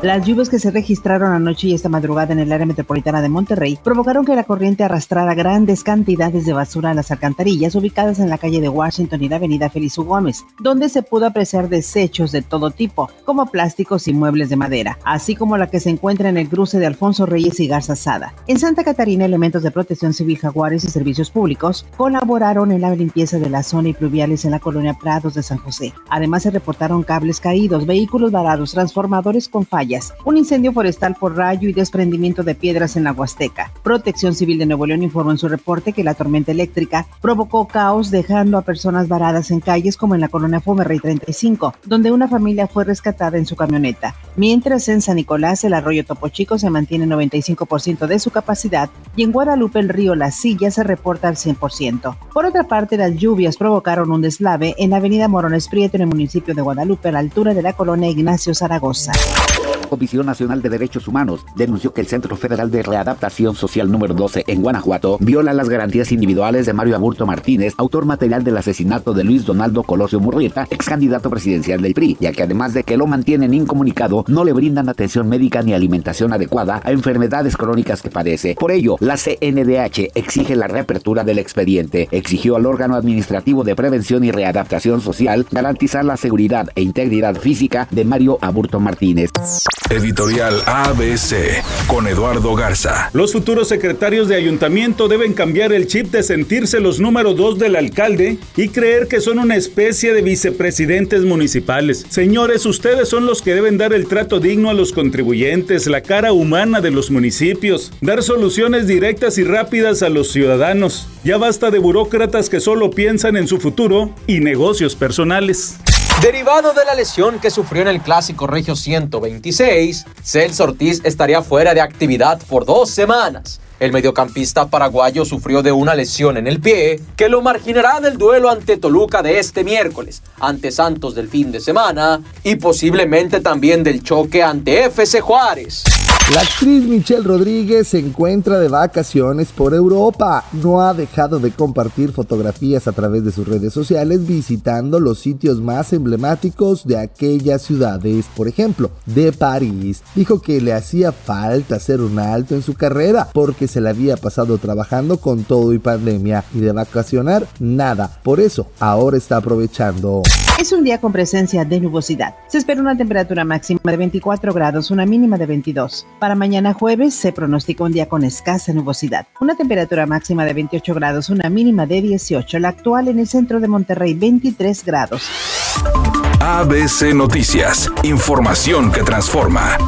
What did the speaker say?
Las lluvias que se registraron anoche y esta madrugada en el área metropolitana de Monterrey provocaron que la corriente arrastrara grandes cantidades de basura a las alcantarillas ubicadas en la calle de Washington y la avenida Feliz Gómez, donde se pudo apreciar desechos de todo tipo, como plásticos y muebles de madera, así como la que se encuentra en el cruce de Alfonso Reyes y Garza Sada. En Santa Catarina, elementos de protección civil, jaguares y servicios públicos colaboraron en la limpieza de la zona y pluviales en la colonia Prados de San José. Además, se reportaron cables caídos, vehículos varados, transformadores con fallas un incendio forestal por rayo y desprendimiento de piedras en la Huasteca. Protección Civil de Nuevo León informó en su reporte que la tormenta eléctrica provocó caos dejando a personas varadas en calles como en la colonia Fomerrey 35, donde una familia fue rescatada en su camioneta. Mientras en San Nicolás el arroyo Topo Chico se mantiene 95% de su capacidad y en Guadalupe el río La Silla se reporta al 100%. Por otra parte, las lluvias provocaron un deslave en la avenida Morones Prieto en el municipio de Guadalupe a la altura de la colonia Ignacio Zaragoza. Comisión Nacional de Derechos Humanos denunció que el Centro Federal de Readaptación Social número 12 en Guanajuato viola las garantías individuales de Mario Aburto Martínez, autor material del asesinato de Luis Donaldo Colosio Murrieta, ex candidato presidencial del PRI, ya que además de que lo mantienen incomunicado, no le brindan atención médica ni alimentación adecuada a enfermedades crónicas que padece. Por ello, la CNDH exige la reapertura del expediente, exigió al órgano administrativo de prevención y readaptación social garantizar la seguridad e integridad física de Mario Aburto Martínez. Editorial ABC con Eduardo Garza. Los futuros secretarios de ayuntamiento deben cambiar el chip de sentirse los número dos del alcalde y creer que son una especie de vicepresidentes municipales. Señores, ustedes son los que deben dar el trato digno a los contribuyentes, la cara humana de los municipios, dar soluciones directas y rápidas a los ciudadanos. Ya basta de burócratas que solo piensan en su futuro y negocios personales. Derivado de la lesión que sufrió en el Clásico Regio 126, Celso Ortiz estaría fuera de actividad por dos semanas. El mediocampista paraguayo sufrió de una lesión en el pie que lo marginará del duelo ante Toluca de este miércoles, ante Santos del fin de semana y posiblemente también del choque ante FC Juárez. La actriz Michelle Rodríguez se encuentra de vacaciones por Europa. No ha dejado de compartir fotografías a través de sus redes sociales visitando los sitios más emblemáticos de aquellas ciudades. Por ejemplo, de París. Dijo que le hacía falta hacer un alto en su carrera porque se le había pasado trabajando con todo y pandemia y de vacacionar nada. Por eso ahora está aprovechando. Es un día con presencia de nubosidad. Se espera una temperatura máxima de 24 grados, una mínima de 22. Para mañana jueves se pronostica un día con escasa nubosidad. Una temperatura máxima de 28 grados, una mínima de 18. La actual en el centro de Monterrey, 23 grados. ABC Noticias. Información que transforma.